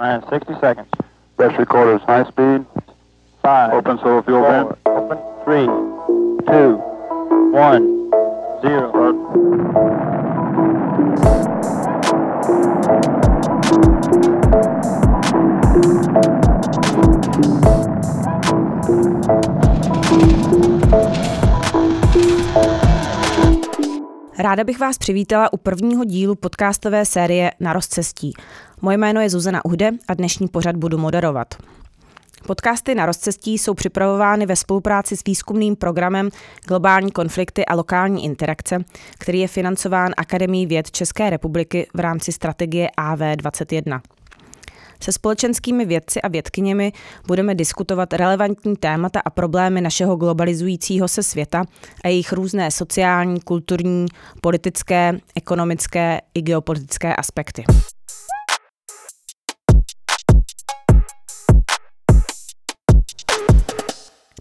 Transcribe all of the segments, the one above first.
Minus 60 seconds. Best recorders, high speed. Five. Open solo fuel four, vent. Open. Three. Two. One. Zero. Ráda bych vás přivítala u prvního dílu podcastové série Na rozcestí. Moje jméno je Zuzana Uhde a dnešní pořad budu moderovat. Podcasty na rozcestí jsou připravovány ve spolupráci s výzkumným programem Globální konflikty a lokální interakce, který je financován Akademií věd České republiky v rámci strategie AV21. Se společenskými vědci a vědkyněmi budeme diskutovat relevantní témata a problémy našeho globalizujícího se světa a jejich různé sociální, kulturní, politické, ekonomické i geopolitické aspekty.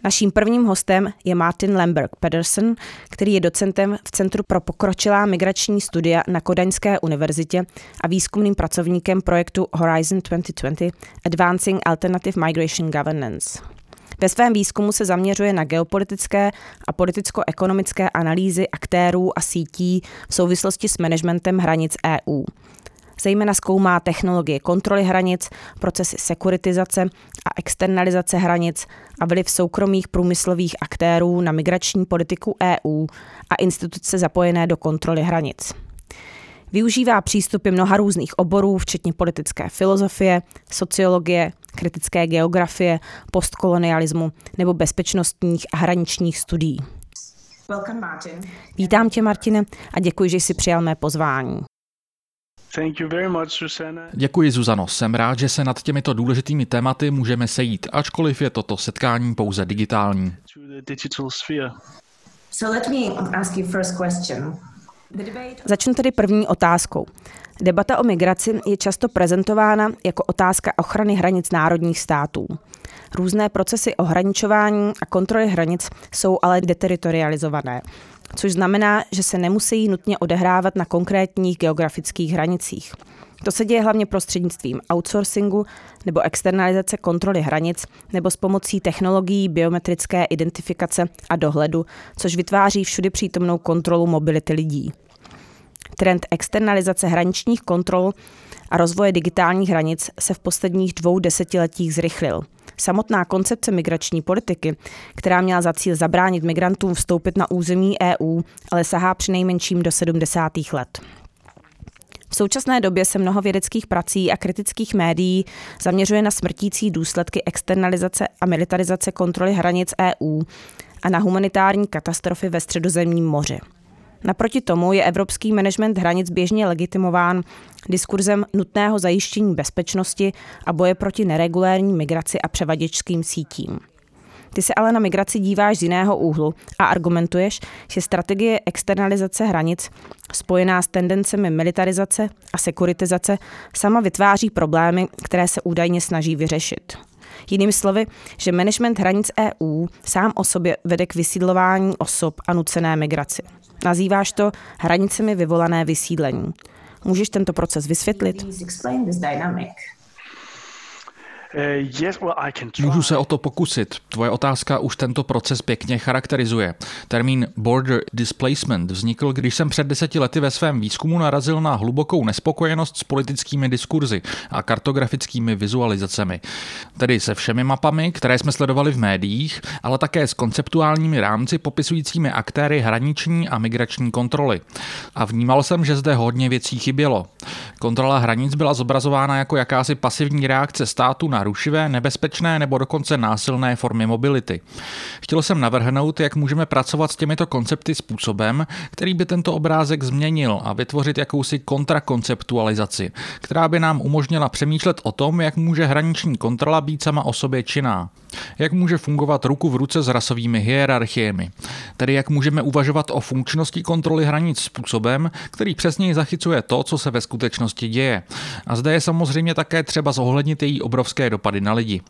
Naším prvním hostem je Martin Lemberg Pedersen, který je docentem v Centru pro pokročilá migrační studia na Kodaňské univerzitě a výzkumným pracovníkem projektu Horizon 2020 Advancing Alternative Migration Governance. Ve svém výzkumu se zaměřuje na geopolitické a politicko-ekonomické analýzy aktérů a sítí v souvislosti s managementem hranic EU. Zejména zkoumá technologie kontroly hranic, procesy sekuritizace a externalizace hranic a vliv soukromých průmyslových aktérů na migrační politiku EU a instituce zapojené do kontroly hranic. Využívá přístupy mnoha různých oborů, včetně politické filozofie, sociologie, kritické geografie, postkolonialismu nebo bezpečnostních a hraničních studií. Vítám tě, Martine, a děkuji, že jsi přijal mé pozvání. Thank you very much, Susanna. Děkuji, Zuzano. Jsem rád, že se nad těmito důležitými tématy můžeme sejít, ačkoliv je toto setkání pouze digitální. To the digital sphere. So let me ask you first question. Začnu tedy první otázkou. Debata o migraci je často prezentována jako otázka ochrany hranic národních států. Různé procesy ohraničování a kontroly hranic jsou ale deteritorializované, což znamená, že se nemusí nutně odehrávat na konkrétních geografických hranicích. To se děje hlavně prostřednictvím outsourcingu nebo externalizace kontroly hranic nebo s pomocí technologií biometrické identifikace a dohledu, což vytváří všudy přítomnou kontrolu mobility lidí. Trend externalizace hraničních kontrol a rozvoje digitálních hranic se v posledních dvou desetiletích zrychlil. Samotná koncepce migrační politiky, která měla za cíl zabránit migrantům vstoupit na území EU, ale sahá přinejmenším do 70. let. V současné době se mnoho vědeckých prací a kritických médií zaměřuje na smrtící důsledky externalizace a militarizace kontroly hranic EU a na humanitární katastrofy ve středozemním moři. Naproti tomu je evropský management hranic běžně legitimován diskurzem nutného zajištění bezpečnosti a boje proti neregulérní migraci a převaděčským sítím. Ty se ale na migraci díváš z jiného úhlu a argumentuješ, že strategie externalizace hranic spojená s tendencemi militarizace a sekuritizace sama vytváří problémy, které se údajně snaží vyřešit. Jinými slovy, že management hranic EU sám o sobě vede k vysídlování osob a nucené migraci. Nazýváš to hranicemi vyvolané vysídlení. Můžeš tento proces vysvětlit? Uh, Můžu se o to pokusit. Tvoje otázka už tento proces pěkně charakterizuje. Termín border displacement vznikl, když jsem před deseti lety ve svém výzkumu narazil na hlubokou nespokojenost s politickými diskurzy a kartografickými vizualizacemi. Tedy se všemi mapami, které jsme sledovali v médiích, ale také s konceptuálními rámci popisujícími aktéry hraniční a migrační kontroly. A vnímal jsem, že zde hodně věcí chybělo. Kontrola hranic byla zobrazována jako jakási pasivní reakce státu na rušivé, nebezpečné nebo dokonce násilné formy mobility. Chtěl jsem navrhnout, jak můžeme pracovat s těmito koncepty způsobem, který by tento obrázek změnil a vytvořit jakousi kontrakonceptualizaci, která by nám umožnila přemýšlet o tom, jak může hraniční kontrola být sama o sobě činná. Jak může fungovat ruku v ruce s rasovými hierarchiemi? Tedy jak můžeme uvažovat o funkčnosti kontroly hranic způsobem, který přesněji zachycuje to, co se ve skutečnosti děje. A zde je samozřejmě také třeba zohlednit její obrovské dopady na lidi.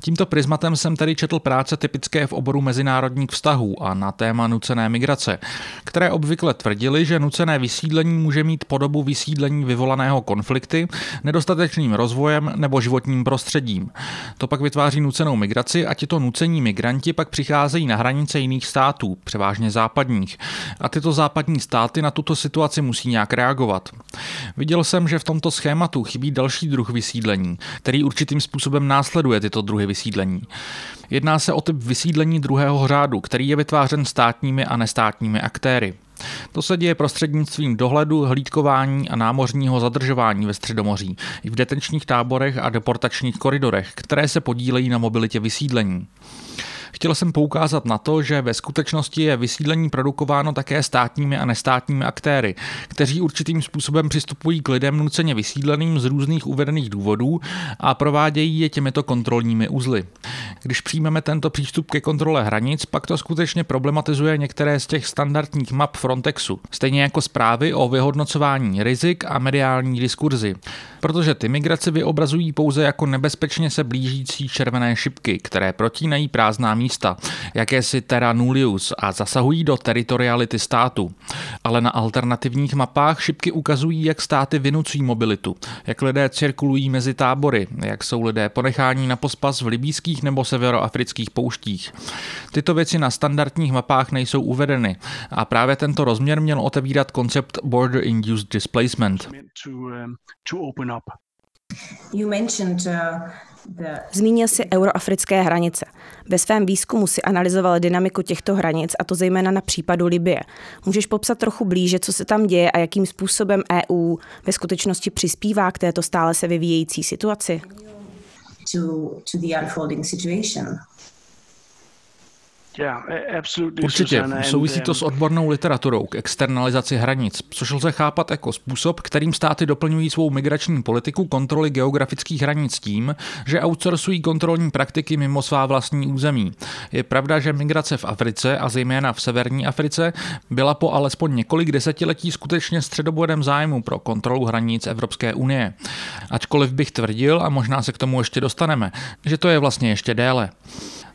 Tímto prismatem jsem tedy četl práce typické v oboru mezinárodních vztahů a na téma nucené migrace, které obvykle tvrdili, že nucené vysídlení může mít podobu vysídlení vyvolaného konflikty, nedostatečným rozvojem nebo životním prostředím. To pak vytváří nucenou migraci a tito nucení migranti pak přicházejí na hranice jiných států, převážně západních. A tyto západní státy na tuto situaci musí nějak reagovat. Viděl jsem, že v tomto schématu chybí další druh vysídlení, který určitým způsobem následuje tyto druhy vysídlení. Jedná se o typ vysídlení druhého řádu, který je vytvářen státními a nestátními aktéry. To se děje prostřednictvím dohledu, hlídkování a námořního zadržování ve Středomoří, i v detenčních táborech a deportačních koridorech, které se podílejí na mobilitě vysídlení. Chtěl jsem poukázat na to, že ve skutečnosti je vysídlení produkováno také státními a nestátními aktéry, kteří určitým způsobem přistupují k lidem nuceně vysídleným z různých uvedených důvodů a provádějí je těmito kontrolními uzly. Když přijmeme tento přístup ke kontrole hranic, pak to skutečně problematizuje některé z těch standardních map Frontexu, stejně jako zprávy o vyhodnocování rizik a mediální diskurzy. Protože ty migrace vyobrazují pouze jako nebezpečně se blížící červené šipky, které protínají prázdná místa, jakési terra nullius a zasahují do teritoriality státu. Ale na alternativních mapách šipky ukazují, jak státy vynucují mobilitu, jak lidé cirkulují mezi tábory, jak jsou lidé ponecháni na pospas v libýských nebo severoafrických pouštích. Tyto věci na standardních mapách nejsou uvedeny a právě tento rozměr měl otevírat koncept Border Induced Displacement. You mentioned uh... Zmínil si euroafrické hranice. Ve svém výzkumu si analyzoval dynamiku těchto hranic, a to zejména na případu Libie. Můžeš popsat trochu blíže, co se tam děje a jakým způsobem EU ve skutečnosti přispívá k této stále se vyvíjející situaci? To, to the unfolding situation. Určitě, souvisí to s odbornou literaturou k externalizaci hranic, což lze chápat jako způsob, kterým státy doplňují svou migrační politiku kontroly geografických hranic tím, že outsourcují kontrolní praktiky mimo svá vlastní území. Je pravda, že migrace v Africe a zejména v severní Africe byla po alespoň několik desetiletí skutečně středobodem zájmu pro kontrolu hranic Evropské unie. Ačkoliv bych tvrdil, a možná se k tomu ještě dostaneme, že to je vlastně ještě déle.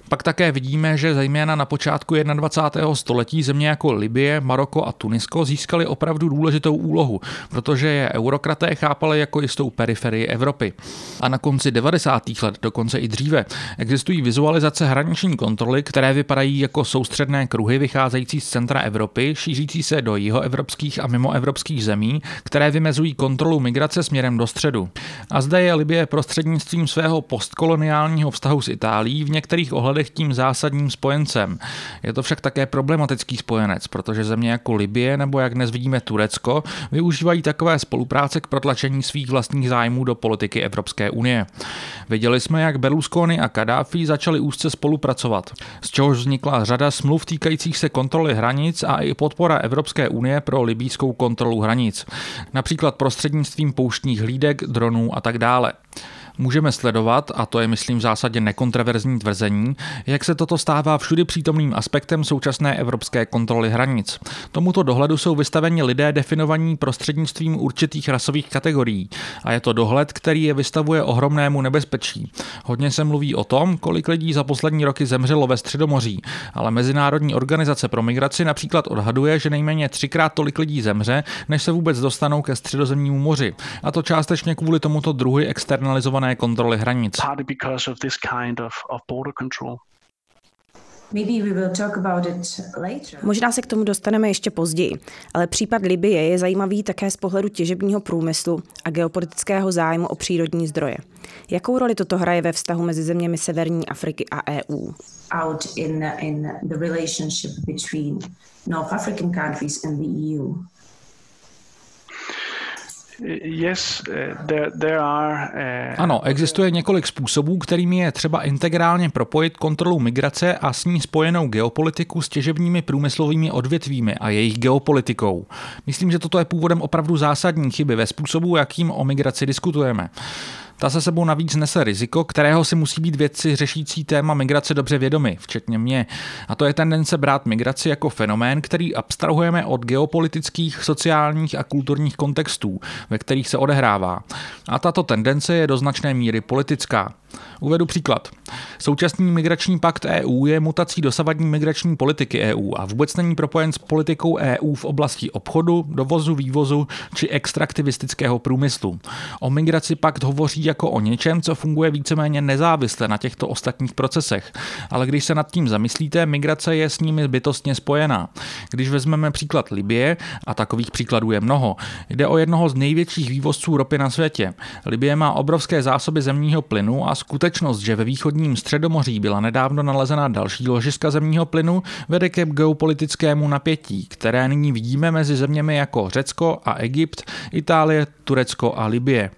Pak také vidíme, že zejména na počátku 21. století země jako Libie, Maroko a Tunisko získaly opravdu důležitou úlohu, protože je eurokraté chápali jako jistou periferii Evropy. A na konci 90. let, dokonce i dříve, existují vizualizace hraniční kontroly, které vypadají jako soustředné kruhy vycházející z centra Evropy, šířící se do jihoevropských a mimoevropských zemí, které vymezují kontrolu migrace směrem do středu. A zde je Libie prostřednictvím svého postkoloniálního vztahu s Itálií v některých ohledech ohledech tím zásadním spojencem. Je to však také problematický spojenec, protože země jako Libie nebo jak dnes vidíme Turecko využívají takové spolupráce k protlačení svých vlastních zájmů do politiky Evropské unie. Viděli jsme, jak Berlusconi a Kadáfi začali úzce spolupracovat, z čehož vznikla řada smluv týkajících se kontroly hranic a i podpora Evropské unie pro libýskou kontrolu hranic, například prostřednictvím pouštních hlídek, dronů a tak dále. Můžeme sledovat, a to je myslím v zásadě nekontroverzní tvrzení, jak se toto stává všudy přítomným aspektem současné evropské kontroly hranic. Tomuto dohledu jsou vystaveni lidé definovaní prostřednictvím určitých rasových kategorií a je to dohled, který je vystavuje ohromnému nebezpečí. Hodně se mluví o tom, kolik lidí za poslední roky zemřelo ve Středomoří, ale Mezinárodní organizace pro migraci například odhaduje, že nejméně třikrát tolik lidí zemře, než se vůbec dostanou ke středozemnímu moři. A to částečně kvůli tomuto druhu externalizované udržitelné kontroly hranic. Možná se k tomu dostaneme ještě později, ale případ Libie je zajímavý také z pohledu těžebního průmyslu a geopolitického zájmu o přírodní zdroje. Jakou roli toto hraje ve vztahu mezi zeměmi Severní Afriky a EU? Out in, in the relationship between North African countries and the EU. Yes, there, there are, uh... Ano, existuje několik způsobů, kterými je třeba integrálně propojit kontrolu migrace a s ní spojenou geopolitiku s těžebními průmyslovými odvětvími a jejich geopolitikou. Myslím, že toto je původem opravdu zásadní chyby ve způsobu, jakým o migraci diskutujeme. Ta se sebou navíc nese riziko, kterého si musí být vědci řešící téma migrace dobře vědomi, včetně mě. A to je tendence brát migraci jako fenomén, který abstrahujeme od geopolitických, sociálních a kulturních kontextů, ve kterých se odehrává. A tato tendence je do značné míry politická. Uvedu příklad. Současný migrační pakt EU je mutací dosavadní migrační politiky EU a vůbec není propojen s politikou EU v oblasti obchodu, dovozu, vývozu či extraktivistického průmyslu. O migraci pakt hovoří jako o něčem, co funguje víceméně nezávisle na těchto ostatních procesech. Ale když se nad tím zamyslíte, migrace je s nimi bytostně spojená. Když vezmeme příklad Libie, a takových příkladů je mnoho, jde o jednoho z největších vývozců ropy na světě. Libie má obrovské zásoby zemního plynu a skutečnost, že ve východním středomoří byla nedávno nalezena další ložiska zemního plynu, vede ke geopolitickému napětí, které nyní vidíme mezi zeměmi jako Řecko a Egypt, Itálie, Turecko a Libie.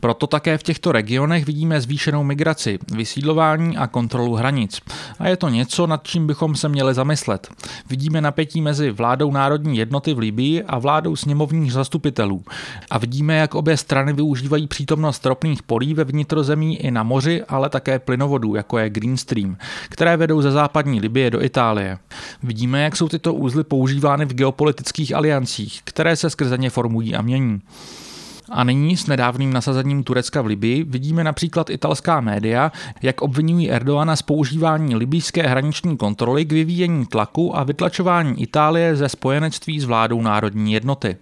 Proto také v těchto regionech vidíme zvýšenou migraci, vysídlování a kontrolu hranic. A je to něco, nad čím bychom se měli zamyslet. Vidíme napětí mezi vládou národní jednoty v Libii a vládou sněmovních zastupitelů. A vidíme, jak obě strany využívají přítomnost ropných polí ve vnitrozemí i na moři, ale také plynovodů, jako je Green Stream, které vedou ze západní Libie do Itálie. Vidíme, jak jsou tyto úzly používány v geopolitických aliancích, které se skrze ně formují a mění. A nyní s nedávným nasazením Turecka v Libii vidíme například italská média, jak obvinují Erdoana z používání libijské hraniční kontroly k vyvíjení tlaku a vytlačování Itálie ze spojenectví s vládou národní jednoty.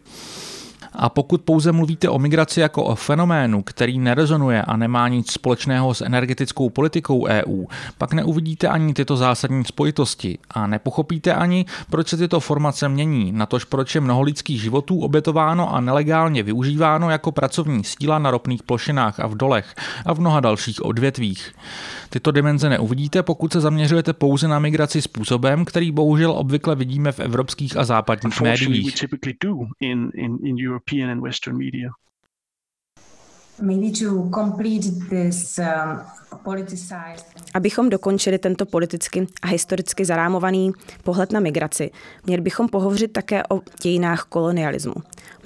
A pokud pouze mluvíte o migraci jako o fenoménu, který nerezonuje a nemá nic společného s energetickou politikou EU, pak neuvidíte ani tyto zásadní spojitosti a nepochopíte ani, proč se tyto formace mění, natož proč je mnoho lidských životů obětováno a nelegálně využíváno jako pracovní síla na ropných plošinách a v dolech a v mnoha dalších odvětvích. Tyto dimenze neuvidíte, pokud se zaměřujete pouze na migraci způsobem, který bohužel obvykle vidíme v evropských a západních médiích. European and Western media. Um, Abychom dokončili tento politicky a historicky zarámovaný pohled na migraci, měli bychom pohovořit také o dějinách kolonialismu.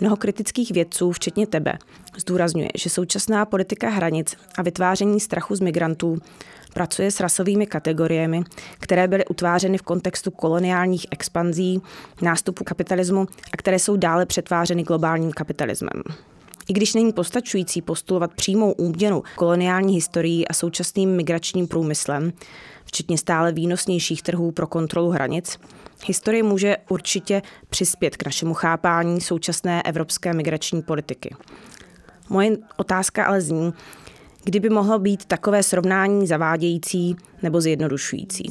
Mnoho kritických vědců, včetně tebe, zdůrazňuje, že současná politika hranic a vytváření strachu z migrantů pracuje s rasovými kategoriemi, které byly utvářeny v kontextu koloniálních expanzí, nástupu kapitalismu a které jsou dále přetvářeny globálním kapitalismem. I když není postačující postulovat přímou úměnu koloniální historií a současným migračním průmyslem, včetně stále výnosnějších trhů pro kontrolu hranic, historie může určitě přispět k našemu chápání současné evropské migrační politiky. Moje otázka ale zní, kdyby mohlo být takové srovnání zavádějící nebo zjednodušující.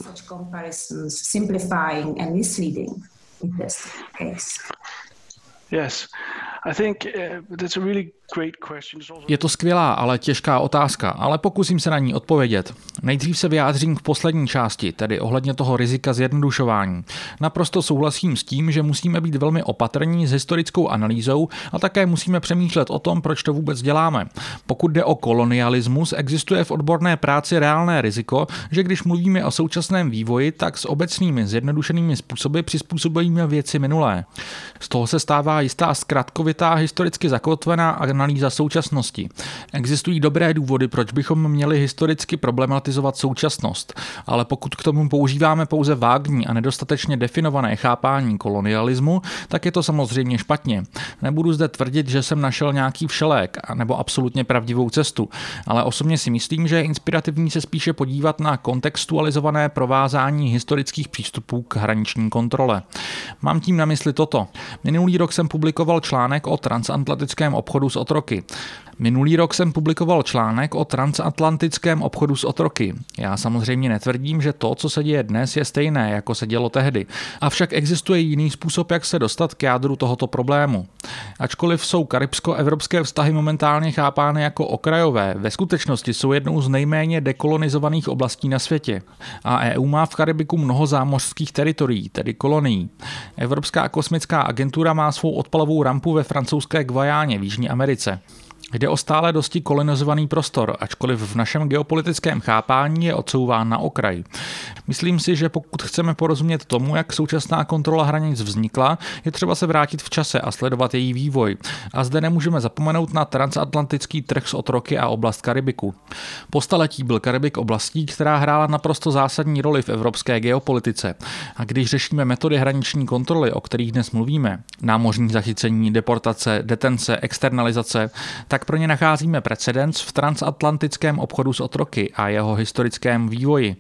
Yes, I think uh, that's a really je to skvělá, ale těžká otázka, ale pokusím se na ní odpovědět. Nejdřív se vyjádřím k poslední části, tedy ohledně toho rizika zjednodušování. Naprosto souhlasím s tím, že musíme být velmi opatrní s historickou analýzou a také musíme přemýšlet o tom, proč to vůbec děláme. Pokud jde o kolonialismus, existuje v odborné práci reálné riziko, že když mluvíme o současném vývoji, tak s obecnými zjednodušenými způsoby přizpůsobujeme věci minulé. Z toho se stává jistá zkratkovitá historicky zakotvená analýza současnosti. Existují dobré důvody, proč bychom měli historicky problematizovat současnost, ale pokud k tomu používáme pouze vágní a nedostatečně definované chápání kolonialismu, tak je to samozřejmě špatně. Nebudu zde tvrdit, že jsem našel nějaký všelék nebo absolutně pravdivou cestu, ale osobně si myslím, že je inspirativní se spíše podívat na kontextualizované provázání historických přístupů k hraniční kontrole. Mám tím na mysli toto. Minulý rok jsem publikoval článek o transatlantickém obchodu s otroky. ok Minulý rok jsem publikoval článek o transatlantickém obchodu s otroky. Já samozřejmě netvrdím, že to, co se děje dnes, je stejné, jako se dělo tehdy. Avšak existuje jiný způsob, jak se dostat k jádru tohoto problému. Ačkoliv jsou karibsko-evropské vztahy momentálně chápány jako okrajové, ve skutečnosti jsou jednou z nejméně dekolonizovaných oblastí na světě. A EU má v Karibiku mnoho zámořských teritorií, tedy kolonií. Evropská kosmická agentura má svou odpalovou rampu ve francouzské Guajáně v Jižní Americe. Jde o stále dosti kolonizovaný prostor, ačkoliv v našem geopolitickém chápání je odsouván na okraj. Myslím si, že pokud chceme porozumět tomu, jak současná kontrola hranic vznikla, je třeba se vrátit v čase a sledovat její vývoj. A zde nemůžeme zapomenout na transatlantický trh s otroky a oblast Karibiku. Po staletí byl Karibik oblastí, která hrála naprosto zásadní roli v evropské geopolitice. A když řešíme metody hraniční kontroly, o kterých dnes mluvíme, námořní zachycení, deportace, detence, externalizace, tak pro ně nacházíme precedens v transatlantickém obchodu s otroky a jeho historickém vývoji.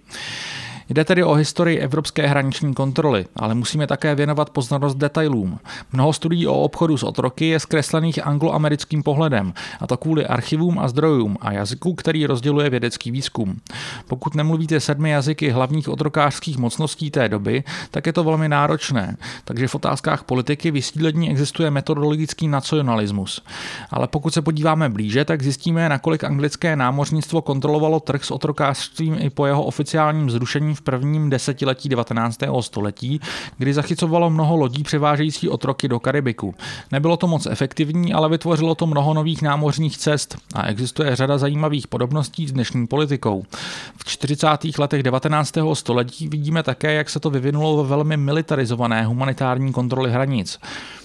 Jde tedy o historii evropské hraniční kontroly, ale musíme také věnovat pozornost detailům. Mnoho studií o obchodu s otroky je zkreslených angloamerickým pohledem, a to kvůli archivům a zdrojům a jazyku, který rozděluje vědecký výzkum. Pokud nemluvíte sedmi jazyky hlavních otrokářských mocností té doby, tak je to velmi náročné. Takže v otázkách politiky vysídlení existuje metodologický nacionalismus. Ale pokud se podíváme blíže, tak zjistíme, nakolik anglické námořnictvo kontrolovalo trh s otrokářstvím i po jeho oficiálním zrušení v prvním desetiletí 19. století, kdy zachycovalo mnoho lodí převážející otroky do Karibiku. Nebylo to moc efektivní, ale vytvořilo to mnoho nových námořních cest a existuje řada zajímavých podobností s dnešní politikou. V 40. letech 19. století vidíme také, jak se to vyvinulo ve velmi militarizované humanitární kontroly hranic.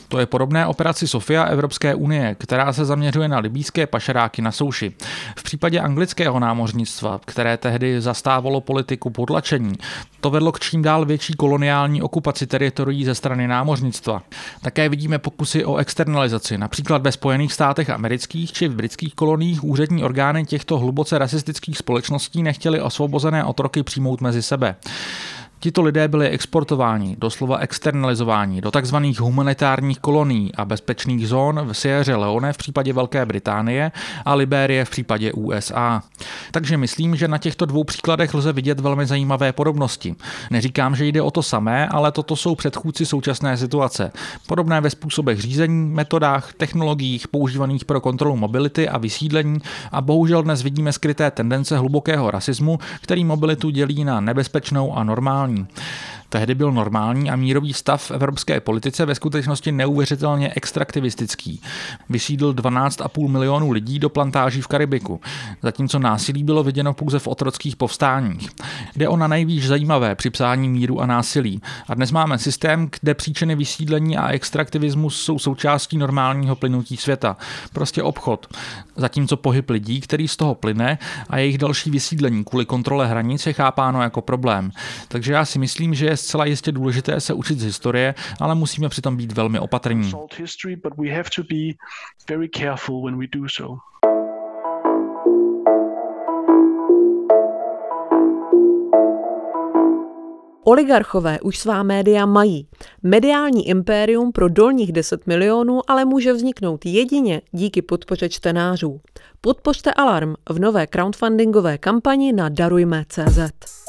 To je podobné operaci Sofia Evropské unie, která se zaměřuje na libýské pašeráky na souši. V případě anglického námořnictva, které tehdy zastávalo politiku podlačení, to vedlo k čím dál větší koloniální okupaci teritorií ze strany námořnictva. Také vidíme pokusy o externalizaci, například ve Spojených státech amerických či v britských koloniích úřední orgány těchto hluboce rasistických společností nechtěli osvobozené otroky přijmout mezi sebe. Tito lidé byli exportováni, doslova externalizováni do tzv. humanitárních kolonií a bezpečných zón v Sierra Leone v případě Velké Británie a Libérie v případě USA. Takže myslím, že na těchto dvou příkladech lze vidět velmi zajímavé podobnosti. Neříkám, že jde o to samé, ale toto jsou předchůdci současné situace. Podobné ve způsobech řízení, metodách, technologiích používaných pro kontrolu mobility a vysídlení a bohužel dnes vidíme skryté tendence hlubokého rasismu, který mobilitu dělí na nebezpečnou a normální normální. Tehdy byl normální a mírový stav v evropské politice ve skutečnosti neuvěřitelně extraktivistický. Vysídl 12,5 milionů lidí do plantáží v Karibiku, zatímco násilí bylo viděno pouze v otrockých povstáních. Jde o na nejvíc zajímavé při psání míru a násilí. A dnes máme systém, kde příčiny vysídlení a extraktivismu jsou součástí normálního plynutí světa. Prostě obchod. Zatímco pohyb lidí, který z toho plyne a jejich další vysídlení kvůli kontrole hranic je chápáno jako problém. Takže já si myslím, že je zcela jistě důležité se učit z historie, ale musíme přitom být velmi opatrní. Oligarchové už svá média mají. Mediální impérium pro dolních 10 milionů ale může vzniknout jedině díky podpoře čtenářů. Podpořte Alarm v nové crowdfundingové kampani na Darujme.cz.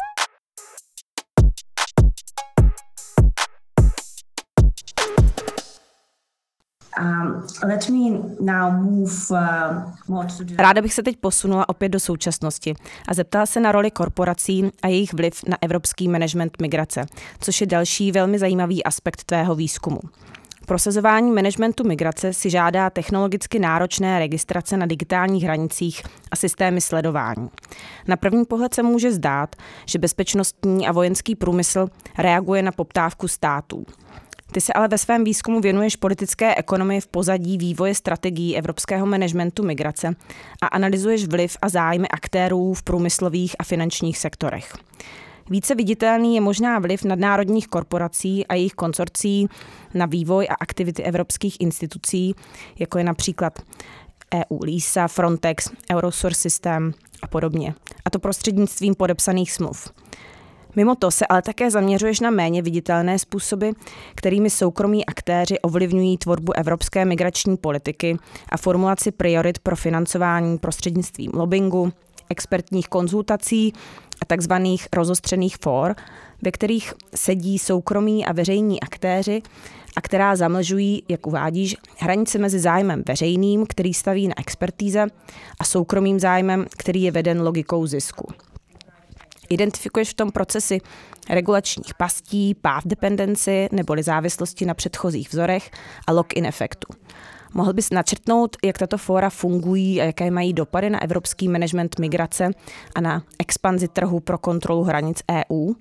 Ráda bych se teď posunula opět do současnosti a zeptala se na roli korporací a jejich vliv na evropský management migrace, což je další velmi zajímavý aspekt tvého výzkumu. Prosazování managementu migrace si žádá technologicky náročné registrace na digitálních hranicích a systémy sledování. Na první pohled se může zdát, že bezpečnostní a vojenský průmysl reaguje na poptávku států. Ty se ale ve svém výzkumu věnuješ politické ekonomii v pozadí vývoje strategií evropského managementu migrace a analyzuješ vliv a zájmy aktérů v průmyslových a finančních sektorech. Více viditelný je možná vliv nadnárodních korporací a jejich konsorcí na vývoj a aktivity evropských institucí, jako je například EU LISA, Frontex, Eurosource System a podobně. A to prostřednictvím podepsaných smluv. Mimo to se ale také zaměřuješ na méně viditelné způsoby, kterými soukromí aktéři ovlivňují tvorbu evropské migrační politiky a formulaci priorit pro financování prostřednictvím lobbingu, expertních konzultací a tzv. rozostřených for, ve kterých sedí soukromí a veřejní aktéři a která zamlžují, jak uvádíš, hranice mezi zájmem veřejným, který staví na expertíze, a soukromým zájmem, který je veden logikou zisku. Identifikuješ v tom procesy regulačních pastí, path dependency neboli závislosti na předchozích vzorech a lock-in efektu. Mohl bys načrtnout, jak tato fóra fungují a jaké mají dopady na evropský management migrace a na expanzi trhu pro kontrolu hranic EU?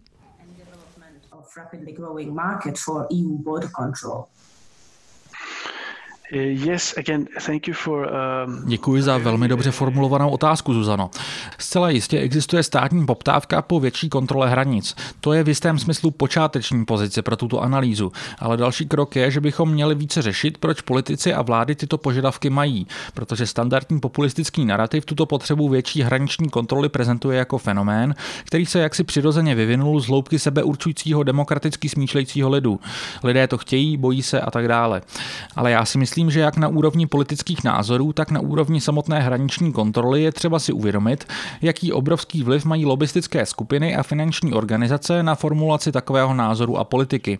Děkuji za velmi dobře formulovanou otázku, Zuzano. Zcela jistě existuje státní poptávka po větší kontrole hranic. To je v jistém smyslu počáteční pozice pro tuto analýzu, ale další krok je, že bychom měli více řešit, proč politici a vlády tyto požadavky mají, protože standardní populistický narrativ tuto potřebu větší hraniční kontroly prezentuje jako fenomén, který se jaksi přirozeně vyvinul z hloubky sebeurčujícího demokraticky smýšlejícího lidu. Lidé to chtějí, bojí se a tak dále. Ale já si myslím, myslím, že jak na úrovni politických názorů, tak na úrovni samotné hraniční kontroly je třeba si uvědomit, jaký obrovský vliv mají lobistické skupiny a finanční organizace na formulaci takového názoru a politiky.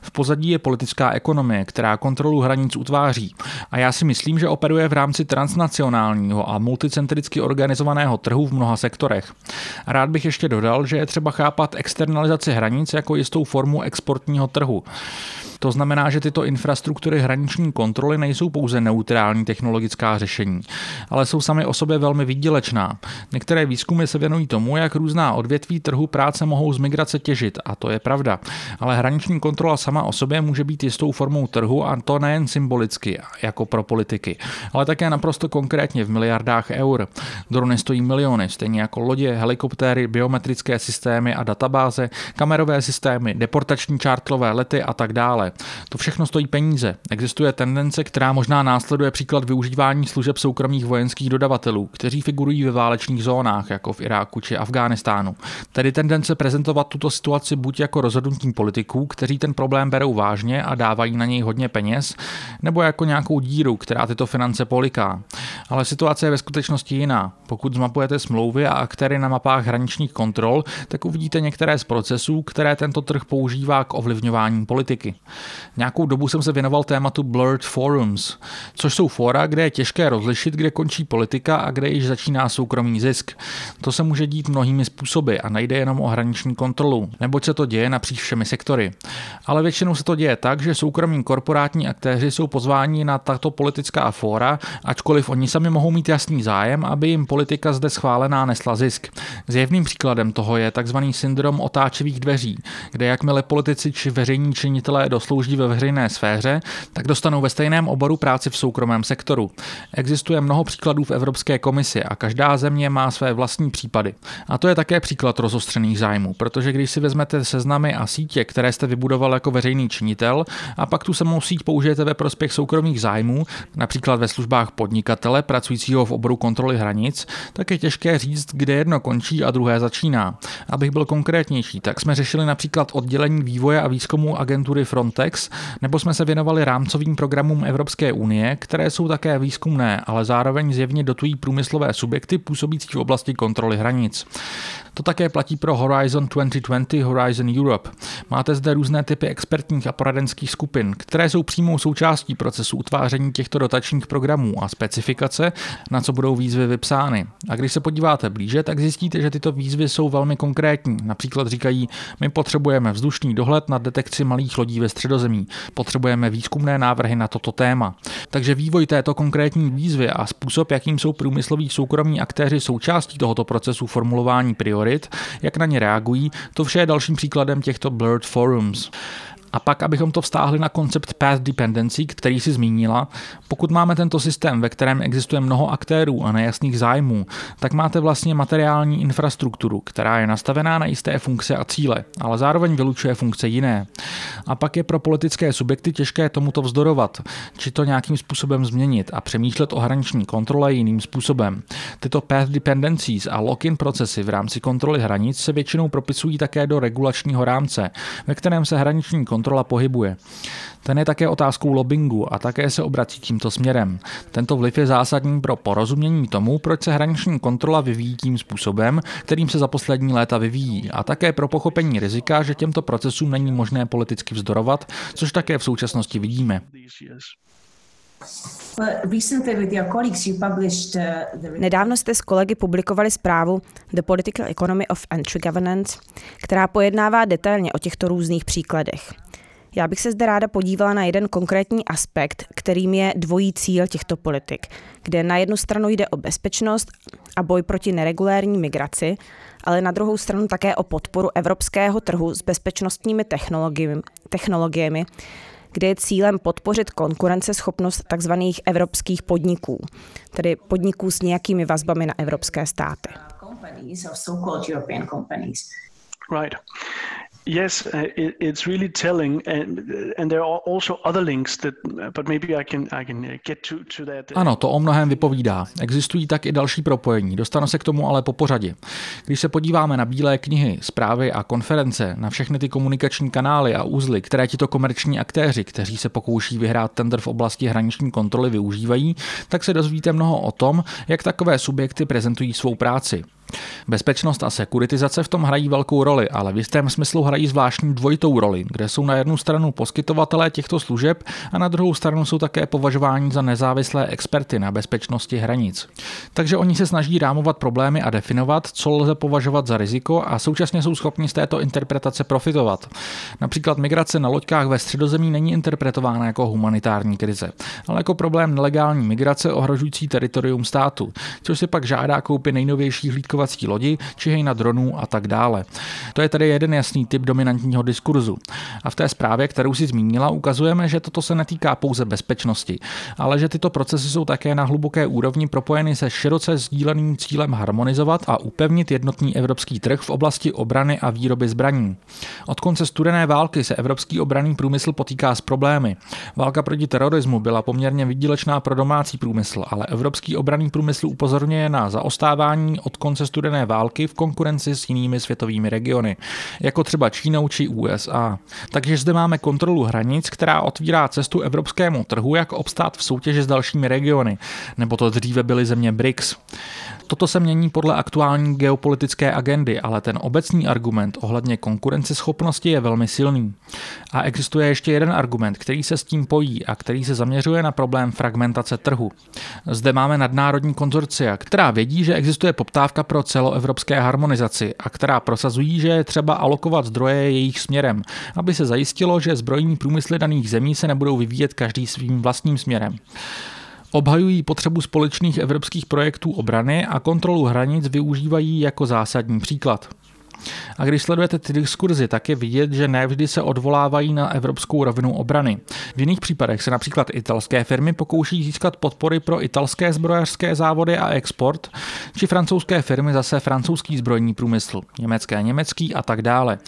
V pozadí je politická ekonomie, která kontrolu hranic utváří. A já si myslím, že operuje v rámci transnacionálního a multicentricky organizovaného trhu v mnoha sektorech. Rád bych ještě dodal, že je třeba chápat externalizaci hranic jako jistou formu exportního trhu. To znamená, že tyto infrastruktury hraniční kontroly nejsou pouze neutrální technologická řešení, ale jsou sami o sobě velmi výdělečná. Některé výzkumy se věnují tomu, jak různá odvětví trhu práce mohou z migrace těžit, a to je pravda. Ale hraniční kontrola sama o sobě může být jistou formou trhu a to nejen symbolicky, jako pro politiky, ale také naprosto konkrétně v miliardách eur. Drony stojí miliony, stejně jako lodě, helikoptéry, biometrické systémy a databáze, kamerové systémy, deportační čártlové lety a tak dále. To všechno stojí peníze. Existuje tendence, která možná následuje příklad využívání služeb soukromých vojenských dodavatelů, kteří figurují ve válečných zónách, jako v Iráku či Afghánistánu. Tedy tendence prezentovat tuto situaci buď jako rozhodnutí politiků, kteří ten problém berou vážně a dávají na něj hodně peněz, nebo jako nějakou díru, která tyto finance poliká. Ale situace je ve skutečnosti jiná. Pokud zmapujete smlouvy a aktéry na mapách hraničních kontrol, tak uvidíte některé z procesů, které tento trh používá k ovlivňování politiky. Nějakou dobu jsem se věnoval tématu Blurred Forums, což jsou fora, kde je těžké rozlišit, kde končí politika a kde již začíná soukromý zisk. To se může dít mnohými způsoby a nejde jenom o hraniční kontrolu, neboť se to děje napříč všemi sektory. Ale většinou se to děje tak, že soukromí korporátní aktéři jsou pozváni na tato politická fóra, ačkoliv oni sami mohou mít jasný zájem, aby jim politika zde schválená nesla zisk. Zjevným příkladem toho je tzv. syndrom otáčivých dveří, kde jakmile politici či veřejní činitelé doslouží ve veřejné sféře, tak dostanou ve stejném oboru práci v soukromém sektoru. Existuje mnoho příkladů v Evropské komisi a každá země má své vlastní případy. A to je také příklad rozostřených zájmů, protože když si vezmete seznamy a sítě, které jste vybudoval jako veřejný činitel, a pak tu samou síť použijete ve prospěch soukromých zájmů, například ve službách podnikatele pracujícího v oboru kontroly hranic, tak je těžké říct, kde jedno končí a druhé začíná. Abych byl konkrétnější, tak jsme řešili například oddělení vývoje a výzkumu agentury Frontex, nebo jsme se věnovali rámcovým programům Evropské unie, které jsou také výzkumné, ale zároveň zjevně dotují průmyslové subjekty působící v oblasti kontroly hranic. To také platí pro Horizon 2020, Horizon Europe. Máte zde různé typy expertních a poradenských skupin, které jsou přímou součástí procesu utváření těchto dotačních programů a specifikace, na co budou výzvy vypsány. A když se podíváte blíže, tak zjistíte, že tyto výzvy jsou velmi konkrétní. Například říkají, my potřebujeme vzdušný dohled na detekci malých lodí ve středozemí, potřebujeme výzkumné návrhy na toto téma. Takže vývoj této konkrétní výzvy a způsob, jakým jsou průmysloví soukromí aktéři součástí tohoto procesu formulování priorit, jak na ně reagují, to vše je dalším příkladem těchto blurred forums. A pak, abychom to vztáhli na koncept path dependency, který si zmínila, pokud máme tento systém, ve kterém existuje mnoho aktérů a nejasných zájmů, tak máte vlastně materiální infrastrukturu, která je nastavená na jisté funkce a cíle, ale zároveň vylučuje funkce jiné. A pak je pro politické subjekty těžké tomuto vzdorovat, či to nějakým způsobem změnit a přemýšlet o hraniční kontrole jiným způsobem. Tyto path dependencies a lock-in procesy v rámci kontroly hranic se většinou propisují také do regulačního rámce, ve kterém se hraniční kontrola kontrola pohybuje. Ten je také otázkou lobbingu a také se obrací tímto směrem. Tento vliv je zásadní pro porozumění tomu, proč se hraniční kontrola vyvíjí tím způsobem, kterým se za poslední léta vyvíjí, a také pro pochopení rizika, že těmto procesům není možné politicky vzdorovat, což také v současnosti vidíme. Nedávno jste s kolegy publikovali zprávu The Political Economy of Entry Governance, která pojednává detailně o těchto různých příkladech. Já bych se zde ráda podívala na jeden konkrétní aspekt, kterým je dvojí cíl těchto politik, kde na jednu stranu jde o bezpečnost a boj proti neregulérní migraci, ale na druhou stranu také o podporu evropského trhu s bezpečnostními technologiemi, technologiemi kde je cílem podpořit konkurenceschopnost tzv. evropských podniků, tedy podniků s nějakými vazbami na evropské státy. Right. Yes, uh, it, it's really telling, and and there are also other links that, but maybe I can I can get to to that. Ano, to o mnohem vypovídá. Existují tak i další propojení. Dostanu se k tomu ale po pořadě. Když se podíváme na bílé knihy, zprávy a konference, na všechny ty komunikační kanály a úzly, které tito komerční aktéři, kteří se pokouší vyhrát tender v oblasti hraniční kontroly, využívají, tak se dozvíte mnoho o tom, jak takové subjekty prezentují svou práci. Bezpečnost a sekuritizace v tom hrají velkou roli, ale v jistém smyslu hrají zvláštní dvojitou roli, kde jsou na jednu stranu poskytovatelé těchto služeb a na druhou stranu jsou také považováni za nezávislé experty na bezpečnosti hranic. Takže oni se snaží rámovat problémy a definovat, co lze považovat za riziko a současně jsou schopni z této interpretace profitovat. Například migrace na loďkách ve středozemí není interpretována jako humanitární krize, ale jako problém nelegální migrace ohrožující teritorium státu, což si pak žádá koupy nejnovějších hlídkových vyšetřovací lodi, či hejna dronů a tak dále. To je tedy jeden jasný typ dominantního diskurzu. A v té zprávě, kterou si zmínila, ukazujeme, že toto se netýká pouze bezpečnosti, ale že tyto procesy jsou také na hluboké úrovni propojeny se široce sdíleným cílem harmonizovat a upevnit jednotný evropský trh v oblasti obrany a výroby zbraní. Od konce studené války se evropský obranný průmysl potýká s problémy. Válka proti terorismu byla poměrně výdělečná pro domácí průmysl, ale evropský obranný průmysl upozorňuje na zaostávání od konce studené války v konkurenci s jinými světovými regiony, jako třeba Čínou či USA. Takže zde máme kontrolu hranic, která otvírá cestu evropskému trhu, jak obstát v soutěži s dalšími regiony, nebo to dříve byly země BRICS. Toto se mění podle aktuální geopolitické agendy, ale ten obecný argument ohledně konkurenceschopnosti je velmi silný. A existuje ještě jeden argument, který se s tím pojí a který se zaměřuje na problém fragmentace trhu. Zde máme nadnárodní konzorcia, která vědí, že existuje poptávka pro celoevropské harmonizaci a která prosazují, že je třeba alokovat zdroje jejich směrem, aby se zajistilo, že zbrojní průmysly daných zemí se nebudou vyvíjet každý svým vlastním směrem. Obhajují potřebu společných evropských projektů obrany a kontrolu hranic využívají jako zásadní příklad. A když sledujete ty diskurzy, tak je vidět, že nevždy se odvolávají na evropskou rovinu obrany. V jiných případech se například italské firmy pokouší získat podpory pro italské zbrojařské závody a export, či francouzské firmy zase francouzský zbrojní průmysl, německé německý a tak dále.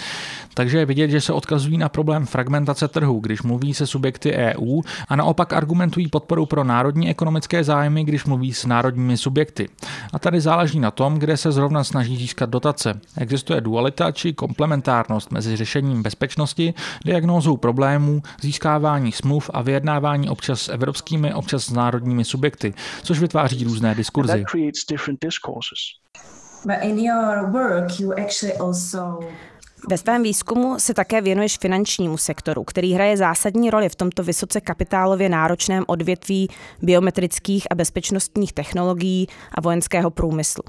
Takže je vidět, že se odkazují na problém fragmentace trhu, když mluví se subjekty EU a naopak argumentují podporu pro národní ekonomické zájmy, když mluví s národními subjekty. A tady záleží na tom, kde se zrovna snaží získat dotace. Existuje dualita či komplementárnost mezi řešením bezpečnosti, diagnózou problémů, získávání smluv a vyjednávání občas s evropskými, občas s národními subjekty, což vytváří různé diskurzy. But in your work you actually also ve svém výzkumu se také věnuješ finančnímu sektoru, který hraje zásadní roli v tomto vysoce kapitálově náročném odvětví biometrických a bezpečnostních technologií a vojenského průmyslu.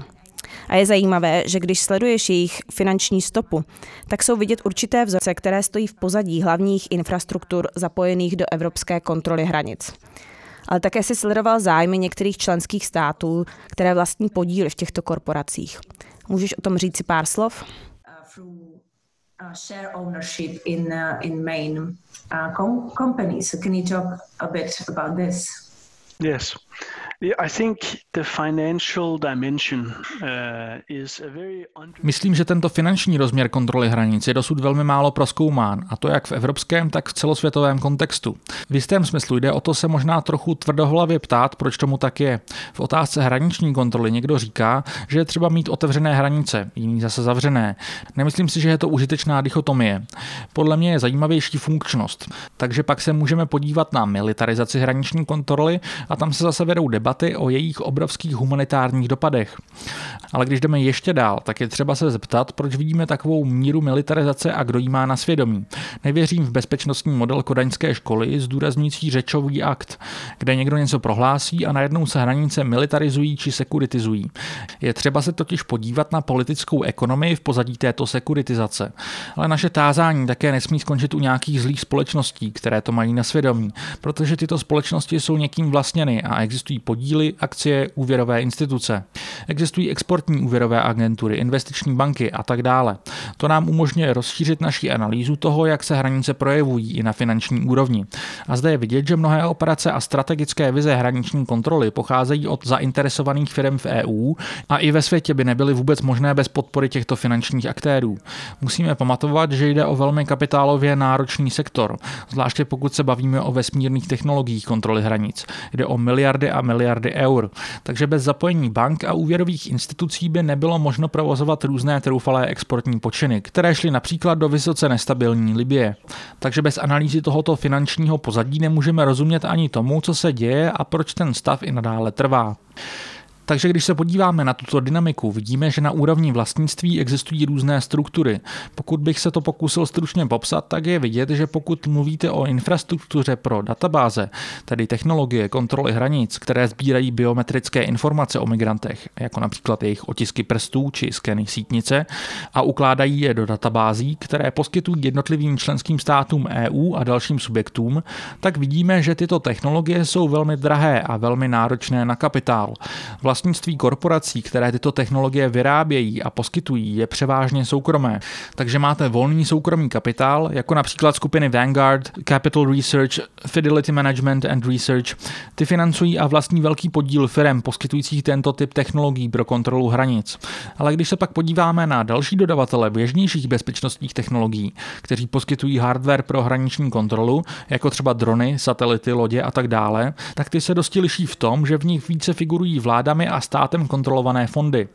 A je zajímavé, že když sleduješ jejich finanční stopu, tak jsou vidět určité vzorce, které stojí v pozadí hlavních infrastruktur zapojených do evropské kontroly hranic. Ale také si sledoval zájmy některých členských států, které vlastní podíly v těchto korporacích. Můžeš o tom říct si pár slov? Uh, share ownership in uh, in main uh, com- companies. So can you talk a bit about this? Yes. Myslím, že tento finanční rozměr kontroly hranic je dosud velmi málo proskoumán, a to jak v evropském, tak v celosvětovém kontextu. V jistém smyslu jde o to se možná trochu tvrdohlavě ptát, proč tomu tak je. V otázce hraniční kontroly někdo říká, že je třeba mít otevřené hranice, jiný zase zavřené. Nemyslím si, že je to užitečná dichotomie. Podle mě je zajímavější funkčnost. Takže pak se můžeme podívat na militarizaci hraniční kontroly a tam se zase vedou debaty debaty o jejich obrovských humanitárních dopadech. Ale když jdeme ještě dál, tak je třeba se zeptat, proč vidíme takovou míru militarizace a kdo jí má na svědomí. Nevěřím v bezpečnostní model kodaňské školy zdůrazňující řečový akt, kde někdo něco prohlásí a najednou se hranice militarizují či sekuritizují. Je třeba se totiž podívat na politickou ekonomii v pozadí této sekuritizace. Ale naše tázání také nesmí skončit u nějakých zlých společností, které to mají na svědomí, protože tyto společnosti jsou někým vlastněny a existují podíly, akcie, úvěrové instituce. Existují exportní úvěrové agentury, investiční banky a tak dále. To nám umožňuje rozšířit naši analýzu toho, jak se hranice projevují i na finanční úrovni. A zde je vidět, že mnohé operace a strategické vize hraniční kontroly pocházejí od zainteresovaných firm v EU a i ve světě by nebyly vůbec možné bez podpory těchto finančních aktérů. Musíme pamatovat, že jde o velmi kapitálově náročný sektor, zvláště pokud se bavíme o vesmírných technologiích kontroly hranic. Jde o miliardy a miliardy eur. Takže bez zapojení bank a úvěrových institucí by nebylo možno provozovat různé troufalé exportní počiny, které šly například do vysoce nestabilní Libie. Takže bez analýzy tohoto finančního pozadí nemůžeme rozumět ani tomu, co se děje a proč ten stav i nadále trvá. Takže když se podíváme na tuto dynamiku, vidíme, že na úrovni vlastnictví existují různé struktury. Pokud bych se to pokusil stručně popsat, tak je vidět, že pokud mluvíte o infrastruktuře pro databáze, tedy technologie kontroly hranic, které sbírají biometrické informace o migrantech, jako například jejich otisky prstů či skeny sítnice, a ukládají je do databází, které poskytují jednotlivým členským státům EU a dalším subjektům, tak vidíme, že tyto technologie jsou velmi drahé a velmi náročné na kapitál. Vlastnictví korporací, které tyto technologie vyrábějí a poskytují, je převážně soukromé. Takže máte volný soukromý kapitál, jako například skupiny Vanguard, Capital Research, Fidelity Management and Research. Ty financují a vlastní velký podíl firm poskytujících tento typ technologií pro kontrolu hranic. Ale když se pak podíváme na další dodavatele běžnějších bezpečnostních technologií, kteří poskytují hardware pro hraniční kontrolu, jako třeba drony, satelity, lodě a tak dále, tak ty se dosti liší v tom, že v nich více figurují vládami firmy a státem kontrolované fondy.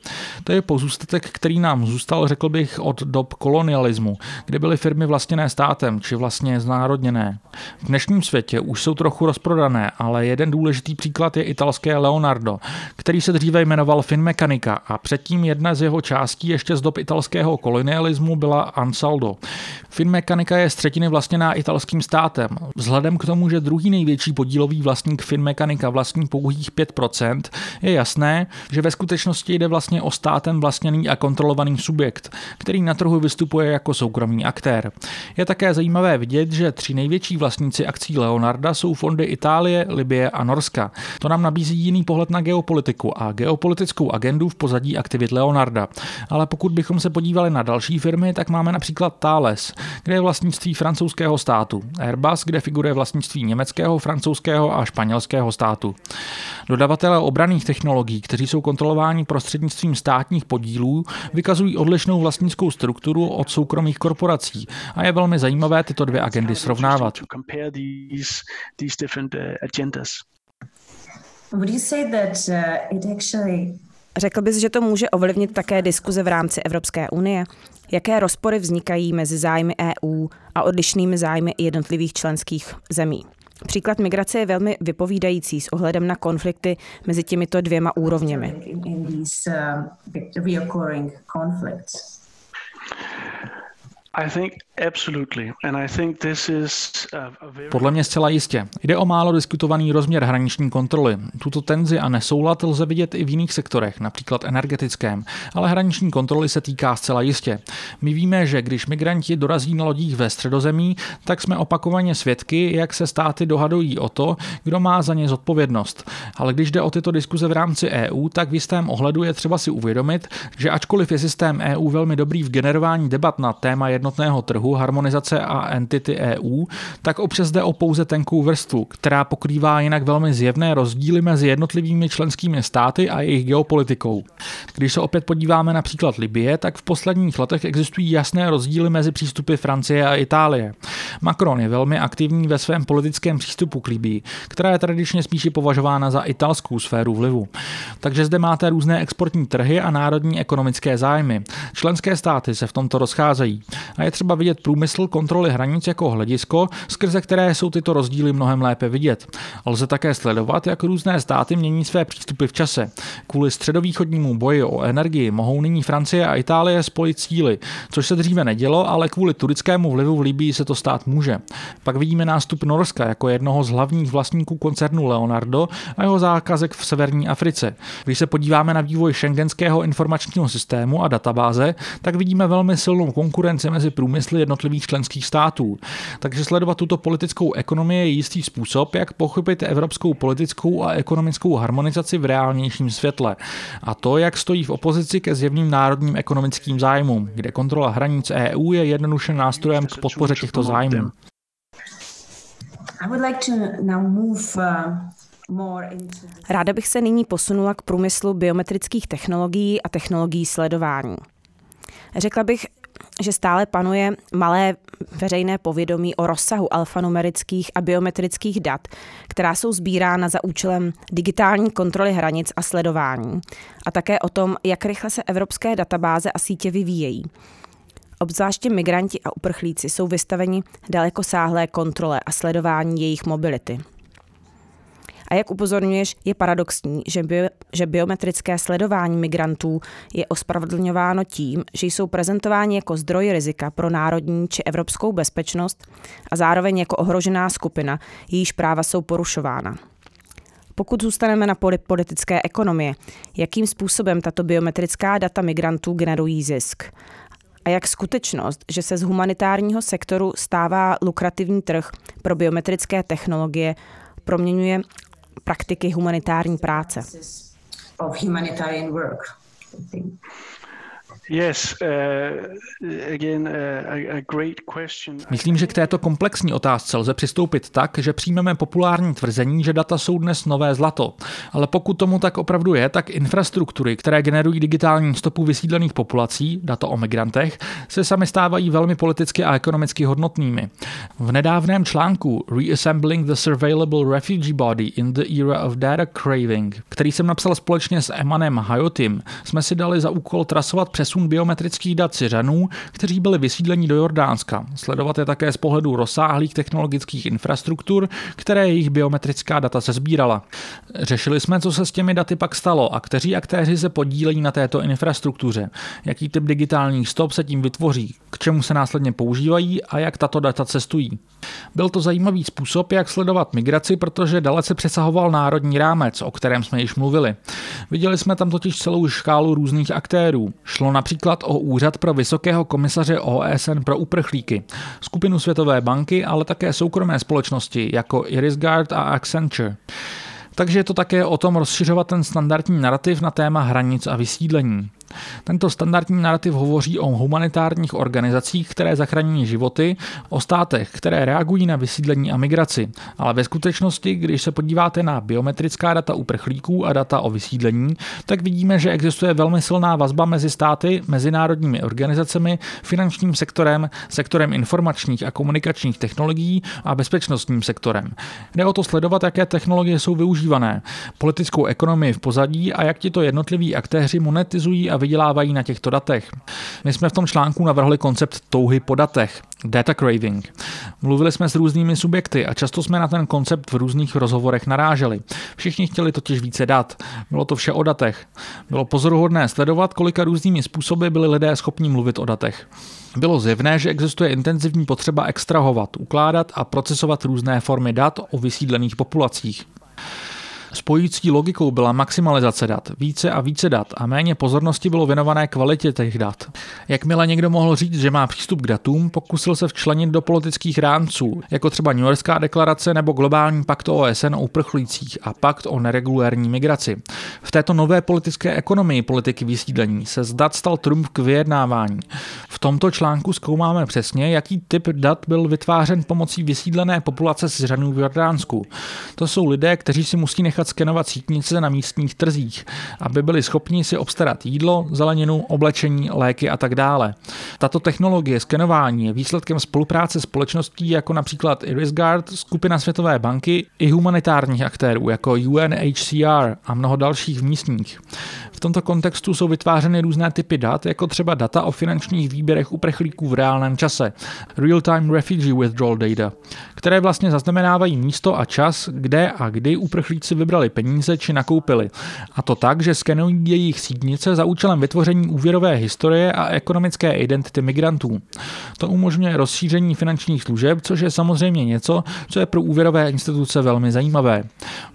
To je pozůstatek, který nám zůstal, řekl bych, od dob kolonialismu, kdy byly firmy vlastněné státem, či vlastně znárodněné. V dnešním světě už jsou trochu rozprodané, ale jeden důležitý příklad je italské Leonardo, který se dříve jmenoval Finmechanica a předtím jedna z jeho částí ještě z dob italského kolonialismu byla Ansaldo. Finmechanica je z třetiny vlastněná italským státem. Vzhledem k tomu, že druhý největší podílový vlastník Finmechanica vlastní pouhých 5%, je jasné, že ve skutečnosti jde vlastně o státem vlastněný a kontrolovaný subjekt, který na trhu vystupuje jako soukromý aktér. Je také zajímavé vidět, že tři největší vlastníci akcí Leonarda jsou fondy Itálie, Libie a Norska. To nám nabízí jiný pohled na geopolitiku a geopolitickou agendu v pozadí aktivit Leonarda. Ale pokud bychom se podívali na další firmy, tak máme například Thales, kde je vlastnictví francouzského státu, Airbus, kde figuruje vlastnictví německého, francouzského a španělského státu. Dodavatelé obraných technologií, kteří jsou kontrolováni prostřednictvím státních podílů, vykazují odlišnou vlastnickou strukturu od soukromých korporací a je velmi zajímavé tyto dvě agendy srovnávat. Would you say that uh, it actually Řekl bys, že to může ovlivnit také diskuze v rámci Evropské unie? Jaké rozpory vznikají mezi zájmy EU a odlišnými zájmy jednotlivých členských zemí? Příklad migrace je velmi vypovídající s ohledem na konflikty mezi těmito dvěma úrovněmi. Podle mě zcela jistě. Jde o málo diskutovaný rozměr hraniční kontroly. Tuto tenzi a nesoulad lze vidět i v jiných sektorech, například energetickém, ale hraniční kontroly se týká zcela jistě. My víme, že když migranti dorazí na lodích ve středozemí, tak jsme opakovaně svědky, jak se státy dohadují o to, kdo má za ně zodpovědnost. Ale když jde o tyto diskuze v rámci EU, tak v jistém ohledu je třeba si uvědomit, že ačkoliv je systém EU velmi dobrý v generování debat na téma jedno jednotného trhu, harmonizace a entity EU, tak občas jde o pouze tenkou vrstvu, která pokrývá jinak velmi zjevné rozdíly mezi jednotlivými členskými státy a jejich geopolitikou. Když se opět podíváme například Libie, tak v posledních letech existují jasné rozdíly mezi přístupy Francie a Itálie. Macron je velmi aktivní ve svém politickém přístupu k Libii, která je tradičně spíše považována za italskou sféru vlivu. Takže zde máte různé exportní trhy a národní ekonomické zájmy. Členské státy se v tomto rozcházejí. A je třeba vidět průmysl kontroly hranic jako hledisko, skrze které jsou tyto rozdíly mnohem lépe vidět. Lze také sledovat, jak různé státy mění své přístupy v čase. Kvůli středovýchodnímu boji o energii mohou nyní Francie a Itálie spojit síly, což se dříve nedělo, ale kvůli turickému vlivu v Libii se to stát může. Pak vidíme nástup Norska jako jednoho z hlavních vlastníků koncernu Leonardo a jeho zákazek v severní Africe. Když se podíváme na vývoj šengenského informačního systému a databáze, tak vidíme velmi silnou konkurenci mezi průmysly jednotlivých členských států. Takže sledovat tuto politickou ekonomii je jistý způsob, jak pochopit evropskou politickou a ekonomickou harmonizaci v reálnějším světle. A to, jak stojí v opozici ke zjevným národním ekonomickým zájmům, kde kontrola hranic EU je jednoduše nástrojem k podpoře těchto zájmů. Ráda bych se nyní posunula k průmyslu biometrických technologií a technologií sledování. Řekla bych, že stále panuje malé veřejné povědomí o rozsahu alfanumerických a biometrických dat, která jsou sbírána za účelem digitální kontroly hranic a sledování, a také o tom, jak rychle se evropské databáze a sítě vyvíjejí. Obzvláště migranti a uprchlíci jsou vystaveni dalekosáhlé kontrole a sledování jejich mobility. A jak upozorňuješ, je paradoxní, že, bio, že biometrické sledování migrantů je ospravedlňováno tím, že jsou prezentováni jako zdroj rizika pro národní či evropskou bezpečnost a zároveň jako ohrožená skupina, jejíž práva jsou porušována. Pokud zůstaneme na poli politické ekonomie, jakým způsobem tato biometrická data migrantů generují zisk? A jak skutečnost, že se z humanitárního sektoru stává lukrativní trh pro biometrické technologie, proměňuje praktiky humanitární práce. Yes, uh, again, uh, a great question. Myslím, že k této komplexní otázce lze přistoupit tak, že přijmeme populární tvrzení, že data jsou dnes nové zlato. Ale pokud tomu tak opravdu je, tak infrastruktury, které generují digitální stopu vysídlených populací, data o migrantech, se sami stávají velmi politicky a ekonomicky hodnotnými. V nedávném článku Reassembling the Surveillable Refugee Body in the Era of Data Craving, který jsem napsal společně s Emanem Hayotim, jsme si dali za úkol trasovat přesun přesun biometrických dat Syřanů, kteří byli vysídleni do Jordánska. Sledovat je také z pohledu rozsáhlých technologických infrastruktur, které jejich biometrická data se sbírala. Řešili jsme, co se s těmi daty pak stalo a kteří aktéři se podílejí na této infrastruktuře, jaký typ digitálních stop se tím vytvoří, k čemu se následně používají a jak tato data cestují. Byl to zajímavý způsob, jak sledovat migraci, protože dalece přesahoval národní rámec, o kterém jsme již mluvili. Viděli jsme tam totiž celou škálu různých aktérů. Šlo například o Úřad pro vysokého komisaře OSN pro uprchlíky, skupinu Světové banky, ale také soukromé společnosti jako IrisGuard a Accenture. Takže je to také o tom rozšiřovat ten standardní narrativ na téma hranic a vysídlení. Tento standardní narrativ hovoří o humanitárních organizacích, které zachraňují životy, o státech, které reagují na vysídlení a migraci. Ale ve skutečnosti, když se podíváte na biometrická data uprchlíků a data o vysídlení, tak vidíme, že existuje velmi silná vazba mezi státy, mezinárodními organizacemi, finančním sektorem, sektorem informačních a komunikačních technologií a bezpečnostním sektorem. Jde o to sledovat, jaké technologie jsou využívané, politickou ekonomii v pozadí a jak tito jednotliví aktéři monetizují a vydělávají na těchto datech. My jsme v tom článku navrhli koncept touhy po datech, data craving. Mluvili jsme s různými subjekty a často jsme na ten koncept v různých rozhovorech naráželi. Všichni chtěli totiž více dat. Bylo to vše o datech. Bylo pozoruhodné sledovat, kolika různými způsoby byli lidé schopni mluvit o datech. Bylo zjevné, že existuje intenzivní potřeba extrahovat, ukládat a procesovat různé formy dat o vysídlených populacích. Spojící logikou byla maximalizace dat, více a více dat a méně pozornosti bylo věnované kvalitě těch dat. Jakmile někdo mohl říct, že má přístup k datům, pokusil se včlenit do politických rámců, jako třeba New Yorkská deklarace nebo globální pakt OSN o uprchlících a pakt o neregulérní migraci. V této nové politické ekonomii politiky vysídlení se z dat stal trumf k vyjednávání. V tomto článku zkoumáme přesně, jaký typ dat byl vytvářen pomocí vysídlené populace Syřanů v Jordánsku. To jsou lidé, kteří si musí nechat nechat skenovat sítnice na místních trzích, aby byli schopni si obstarat jídlo, zeleninu, oblečení, léky a tak dále. Tato technologie skenování je výsledkem spolupráce společností jako například IrisGuard, skupina Světové banky i humanitárních aktérů jako UNHCR a mnoho dalších místních. V tomto kontextu jsou vytvářeny různé typy dat, jako třeba data o finančních výběrech uprchlíků v reálném čase, real-time refugee withdrawal data, které vlastně zaznamenávají místo a čas, kde a kdy uprchlíci vybrali peníze či nakoupili. A to tak, že skenují jejich sídnice za účelem vytvoření úvěrové historie a ekonomické identity migrantů. To umožňuje rozšíření finančních služeb, což je samozřejmě něco, co je pro úvěrové instituce velmi zajímavé.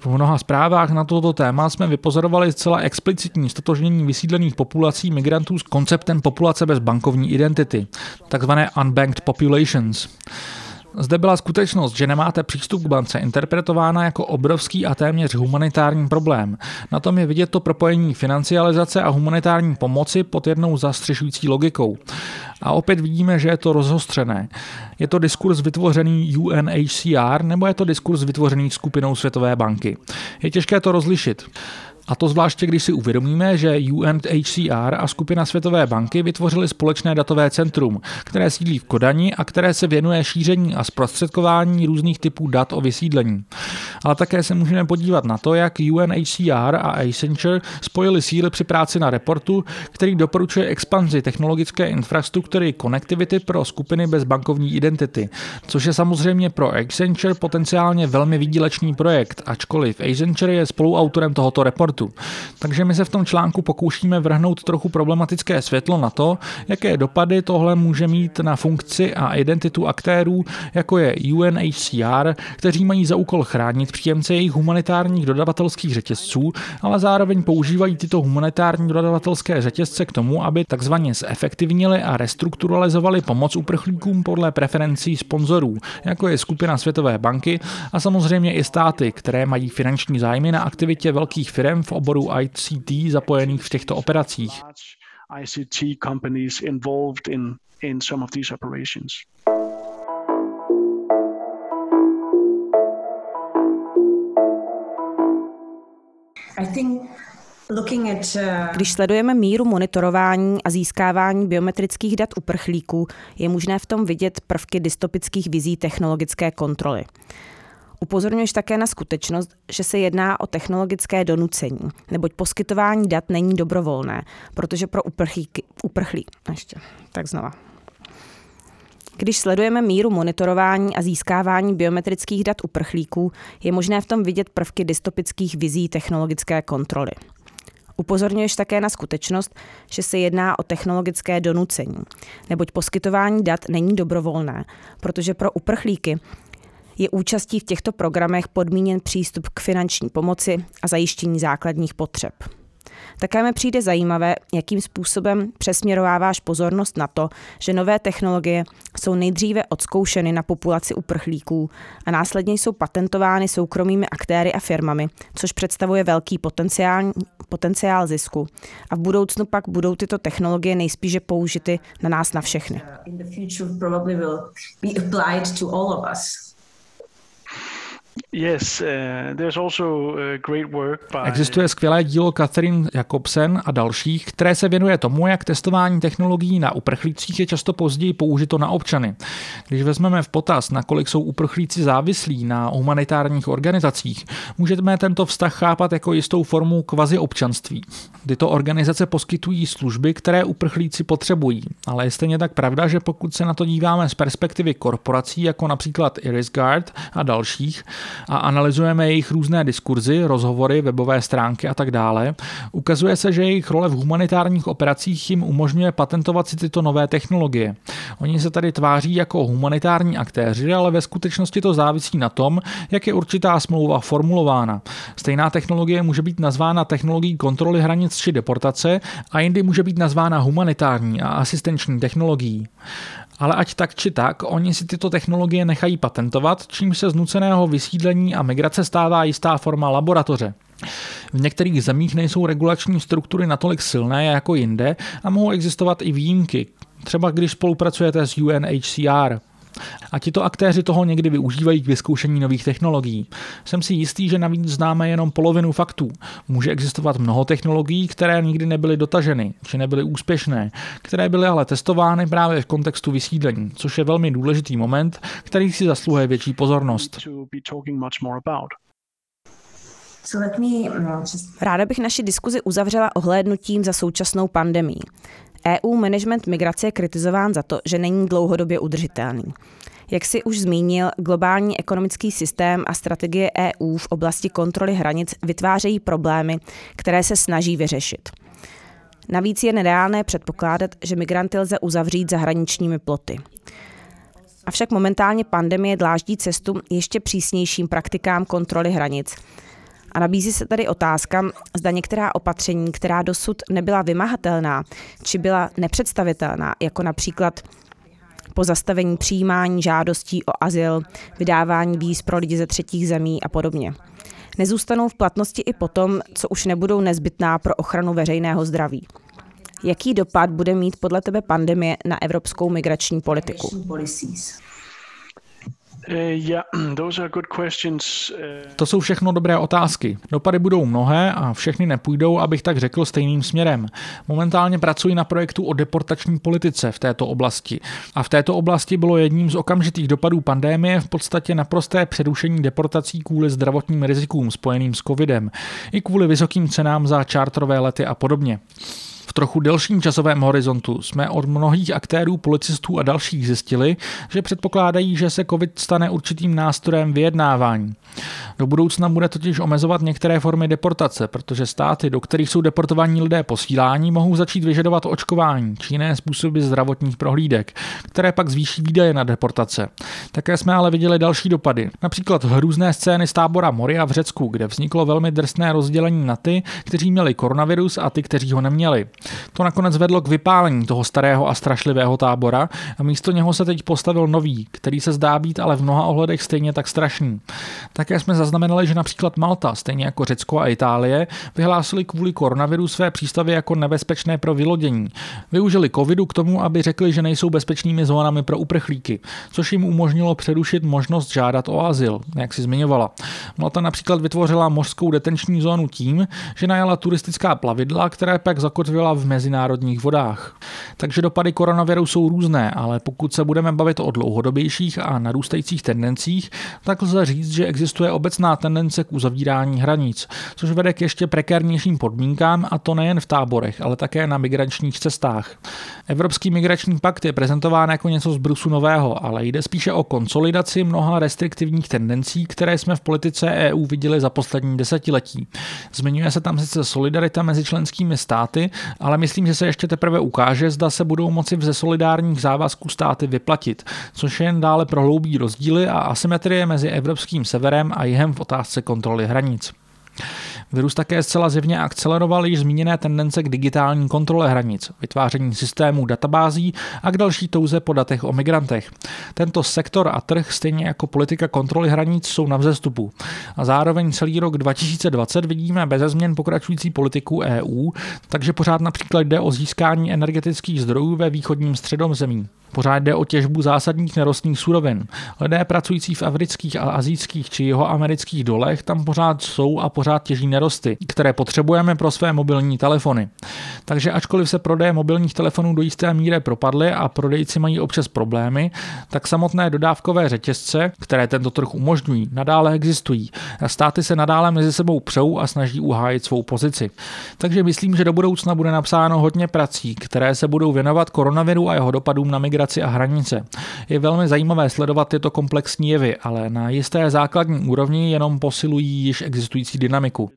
V mnoha zprávách na toto téma jsme vypozorovali zcela explicitní stotožnění vysídlených populací migrantů s konceptem populace bez bankovní identity, takzvané unbanked populations. Zde byla skutečnost, že nemáte přístup k bance interpretována jako obrovský a téměř humanitární problém. Na tom je vidět to propojení financializace a humanitární pomoci pod jednou zastřešující logikou. A opět vidíme, že je to rozhostřené. Je to diskurs vytvořený UNHCR nebo je to diskurs vytvořený skupinou Světové banky? Je těžké to rozlišit. A to zvláště, když si uvědomíme, že UNHCR a skupina Světové banky vytvořili společné datové centrum, které sídlí v Kodani a které se věnuje šíření a zprostředkování různých typů dat o vysídlení. Ale také se můžeme podívat na to, jak UNHCR a Accenture spojili síly při práci na reportu, který doporučuje expanzi technologické infrastruktury konektivity pro skupiny bez bankovní identity, což je samozřejmě pro Accenture potenciálně velmi výdělečný projekt, ačkoliv Accenture je spoluautorem tohoto reportu sportu. Takže my se v tom článku pokoušíme vrhnout trochu problematické světlo na to, jaké dopady tohle může mít na funkci a identitu aktérů, jako je UNHCR, kteří mají za úkol chránit příjemce jejich humanitárních dodavatelských řetězců, ale zároveň používají tyto humanitární dodavatelské řetězce k tomu, aby takzvaně zefektivnili a restrukturalizovali pomoc uprchlíkům podle preferencí sponzorů, jako je skupina Světové banky a samozřejmě i státy, které mají finanční zájmy na aktivitě velkých firm v oboru ICT zapojených v těchto operacích. ICT companies involved in, in some of these operations. Uh, Když sledujeme míru monitorování a získávání biometrických dat uprchlíků, je možné v tom vidět prvky dystopických vizí technologické kontroly. Upozorňuješ také na skutečnost, že se jedná o technologické donucení, neboť poskytování dat není dobrovolné, protože pro uprchlíky, uprchlí, ještě, tak znova. Když sledujeme míru monitorování a získávání biometrických dat uprchlíků, je možné v tom vidět prvky dystopických vizí technologické kontroly. Upozorňuješ také na skutečnost, že se jedná o technologické donucení, neboť poskytování dat není dobrovolné, protože pro uprchlíky je účastí v těchto programech podmíněn přístup k finanční pomoci a zajištění základních potřeb. Také mi přijde zajímavé, jakým způsobem přesměrováváš pozornost na to, že nové technologie jsou nejdříve odzkoušeny na populaci uprchlíků a následně jsou patentovány soukromými aktéry a firmami, což představuje velký potenciál, potenciál zisku. A v budoucnu pak budou tyto technologie nejspíše použity na nás na všechny. Uh, uh. Existuje skvělé dílo Catherine Jakobsen a dalších, které se věnuje tomu, jak testování technologií na uprchlících je často později použito na občany. Když vezmeme v potaz, nakolik jsou uprchlíci závislí na humanitárních organizacích, můžeme tento vztah chápat jako jistou formu kvazi občanství. Tyto organizace poskytují služby, které uprchlíci potřebují, ale je stejně tak pravda, že pokud se na to díváme z perspektivy korporací, jako například IrisGuard a dalších, a analyzujeme jejich různé diskurzy, rozhovory, webové stránky a tak dále, ukazuje se, že jejich role v humanitárních operacích jim umožňuje patentovat si tyto nové technologie. Oni se tady tváří jako humanitární aktéři, ale ve skutečnosti to závisí na tom, jak je určitá smlouva formulována. Stejná technologie může být nazvána technologií kontroly hranic či deportace a jindy může být nazvána humanitární a asistenční technologií. Ale ať tak či tak, oni si tyto technologie nechají patentovat, čím se z nuceného vysídlení a migrace stává jistá forma laboratoře. V některých zemích nejsou regulační struktury natolik silné jako jinde a mohou existovat i výjimky, třeba když spolupracujete s UNHCR. A tito aktéři toho někdy využívají k vyzkoušení nových technologií. Jsem si jistý, že navíc známe jenom polovinu faktů. Může existovat mnoho technologií, které nikdy nebyly dotaženy, či nebyly úspěšné, které byly ale testovány právě v kontextu vysídlení, což je velmi důležitý moment, který si zasluhuje větší pozornost. mm, Ráda bych naši diskuzi uzavřela ohlédnutím za současnou pandemí. EU management migrace je kritizován za to, že není dlouhodobě udržitelný. Jak si už zmínil, globální ekonomický systém a strategie EU v oblasti kontroly hranic vytvářejí problémy, které se snaží vyřešit. Navíc je nereálné předpokládat, že migranty lze uzavřít zahraničními ploty. Avšak momentálně pandemie dláždí cestu ještě přísnějším praktikám kontroly hranic. A nabízí se tady otázka, zda některá opatření, která dosud nebyla vymahatelná, či byla nepředstavitelná, jako například pozastavení přijímání žádostí o azyl, vydávání víz pro lidi ze třetích zemí a podobně. Nezůstanou v platnosti i potom, co už nebudou nezbytná pro ochranu veřejného zdraví. Jaký dopad bude mít podle tebe pandemie na evropskou migrační politiku? Uh, uh, to jsou všechno dobré otázky. Dopady budou mnohé a všechny nepůjdou, abych tak řekl, stejným směrem. Momentálně pracuji na projektu o deportační politice v této oblasti. A v této oblasti bylo jedním z okamžitých dopadů pandémie v podstatě naprosté přerušení deportací kvůli zdravotním rizikům spojeným s covidem, i kvůli vysokým cenám za čártrové lety a podobně. V trochu delším časovém horizontu jsme od mnohých aktérů, policistů a dalších zjistili, že předpokládají, že se COVID stane určitým nástrojem vyjednávání. Do budoucna bude totiž omezovat některé formy deportace, protože státy, do kterých jsou deportovaní lidé posílání, mohou začít vyžadovat očkování či jiné způsoby zdravotních prohlídek, které pak zvýší výdaje na deportace. Také jsme ale viděli další dopady. Například hrůzné scény z tábora Moria v Řecku, kde vzniklo velmi drsné rozdělení na ty, kteří měli koronavirus a ty, kteří ho neměli. To nakonec vedlo k vypálení toho starého a strašlivého tábora a místo něho se teď postavil nový, který se zdá být ale v mnoha ohledech stejně tak strašný. Také jsme zaznamenali, že například Malta, stejně jako Řecko a Itálie, vyhlásili kvůli koronaviru své přístavy jako nebezpečné pro vylodění. Využili covidu k tomu, aby řekli, že nejsou bezpečnými zónami pro uprchlíky, což jim umožnilo přerušit možnost žádat o azyl, jak si zmiňovala. Malta například vytvořila mořskou detenční zónu tím, že najala turistická plavidla, které pak zakotvila v mezinárodních vodách. Takže dopady koronaviru jsou různé, ale pokud se budeme bavit o dlouhodobějších a narůstajících tendencích, tak lze říct, že existuje obecná tendence k uzavírání hranic, což vede k ještě prekérnějším podmínkám a to nejen v táborech, ale také na migračních cestách. Evropský migrační pakt je prezentován jako něco z brusu nového, ale jde spíše o konsolidaci mnoha restriktivních tendencí, které jsme v politice EU viděli za poslední desetiletí. Zmiňuje se tam sice solidarita mezi členskými státy, ale myslím, že se ještě teprve ukáže, zda se budou moci ze solidárních závazků státy vyplatit, což jen dále prohloubí rozdíly a asymetrie mezi evropským severem a jihem v otázce kontroly hranic. Virus také zcela zjevně akceleroval již zmíněné tendence k digitální kontrole hranic, vytváření systémů databází a k další touze po datech o migrantech. Tento sektor a trh, stejně jako politika kontroly hranic, jsou na vzestupu. A zároveň celý rok 2020 vidíme bez změn pokračující politiku EU, takže pořád například jde o získání energetických zdrojů ve východním středozemí. Pořád jde o těžbu zásadních nerostných surovin. Lidé pracující v afrických a azijských či jeho amerických dolech tam pořád jsou a pořád těží nerosty, které potřebujeme pro své mobilní telefony. Takže ačkoliv se prodeje mobilních telefonů do jisté míry propadly a prodejci mají občas problémy, tak samotné dodávkové řetězce, které tento trh umožňují, nadále existují. A státy se nadále mezi sebou přou a snaží uhájit svou pozici. Takže myslím, že do budoucna bude napsáno hodně prací, které se budou věnovat koronaviru a jeho dopadům na migraci migraci a hranice. Je velmi zajímavé sledovat tyto komplexní jevy, ale na jisté základní úrovni jenom posilují již existující dynamiku.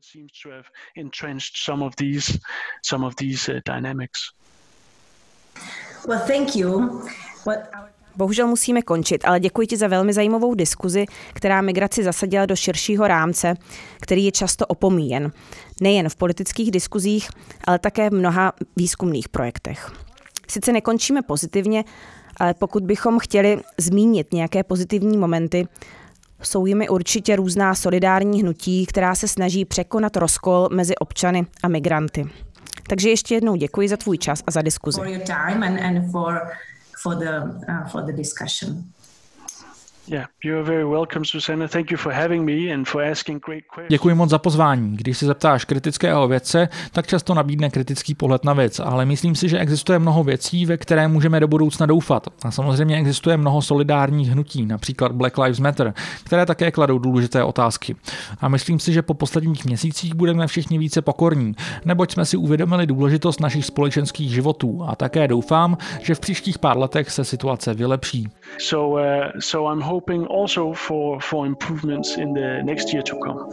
Well, thank you. Bohužel musíme končit, ale děkuji ti za velmi zajímavou diskuzi, která migraci zasadila do širšího rámce, který je často opomíjen. Nejen v politických diskuzích, ale také v mnoha výzkumných projektech. Sice nekončíme pozitivně, ale pokud bychom chtěli zmínit nějaké pozitivní momenty, jsou jimi určitě různá solidární hnutí, která se snaží překonat rozkol mezi občany a migranty. Takže ještě jednou děkuji za tvůj čas a za diskuzi. Yeah, you're very welcome, Susanna. Thank you for having me and for questions. Děkuji moc za pozvání. Když se zeptáš kritického vědce, tak často nabídne kritický pohled na věc, ale myslím si, že existuje mnoho věcí, ve které můžeme do budoucna doufat. A samozřejmě existuje mnoho solidárních hnutí, například Black Lives Matter, které také kladou důležité otázky. A myslím si, že po posledních měsících budeme všichni více pokorní, neboť jsme si uvědomili důležitost našich společenských životů a také doufám, že v příštích pár letech se situace vylepší. So, uh, so I'm hoping also for, for improvements in the next year to come.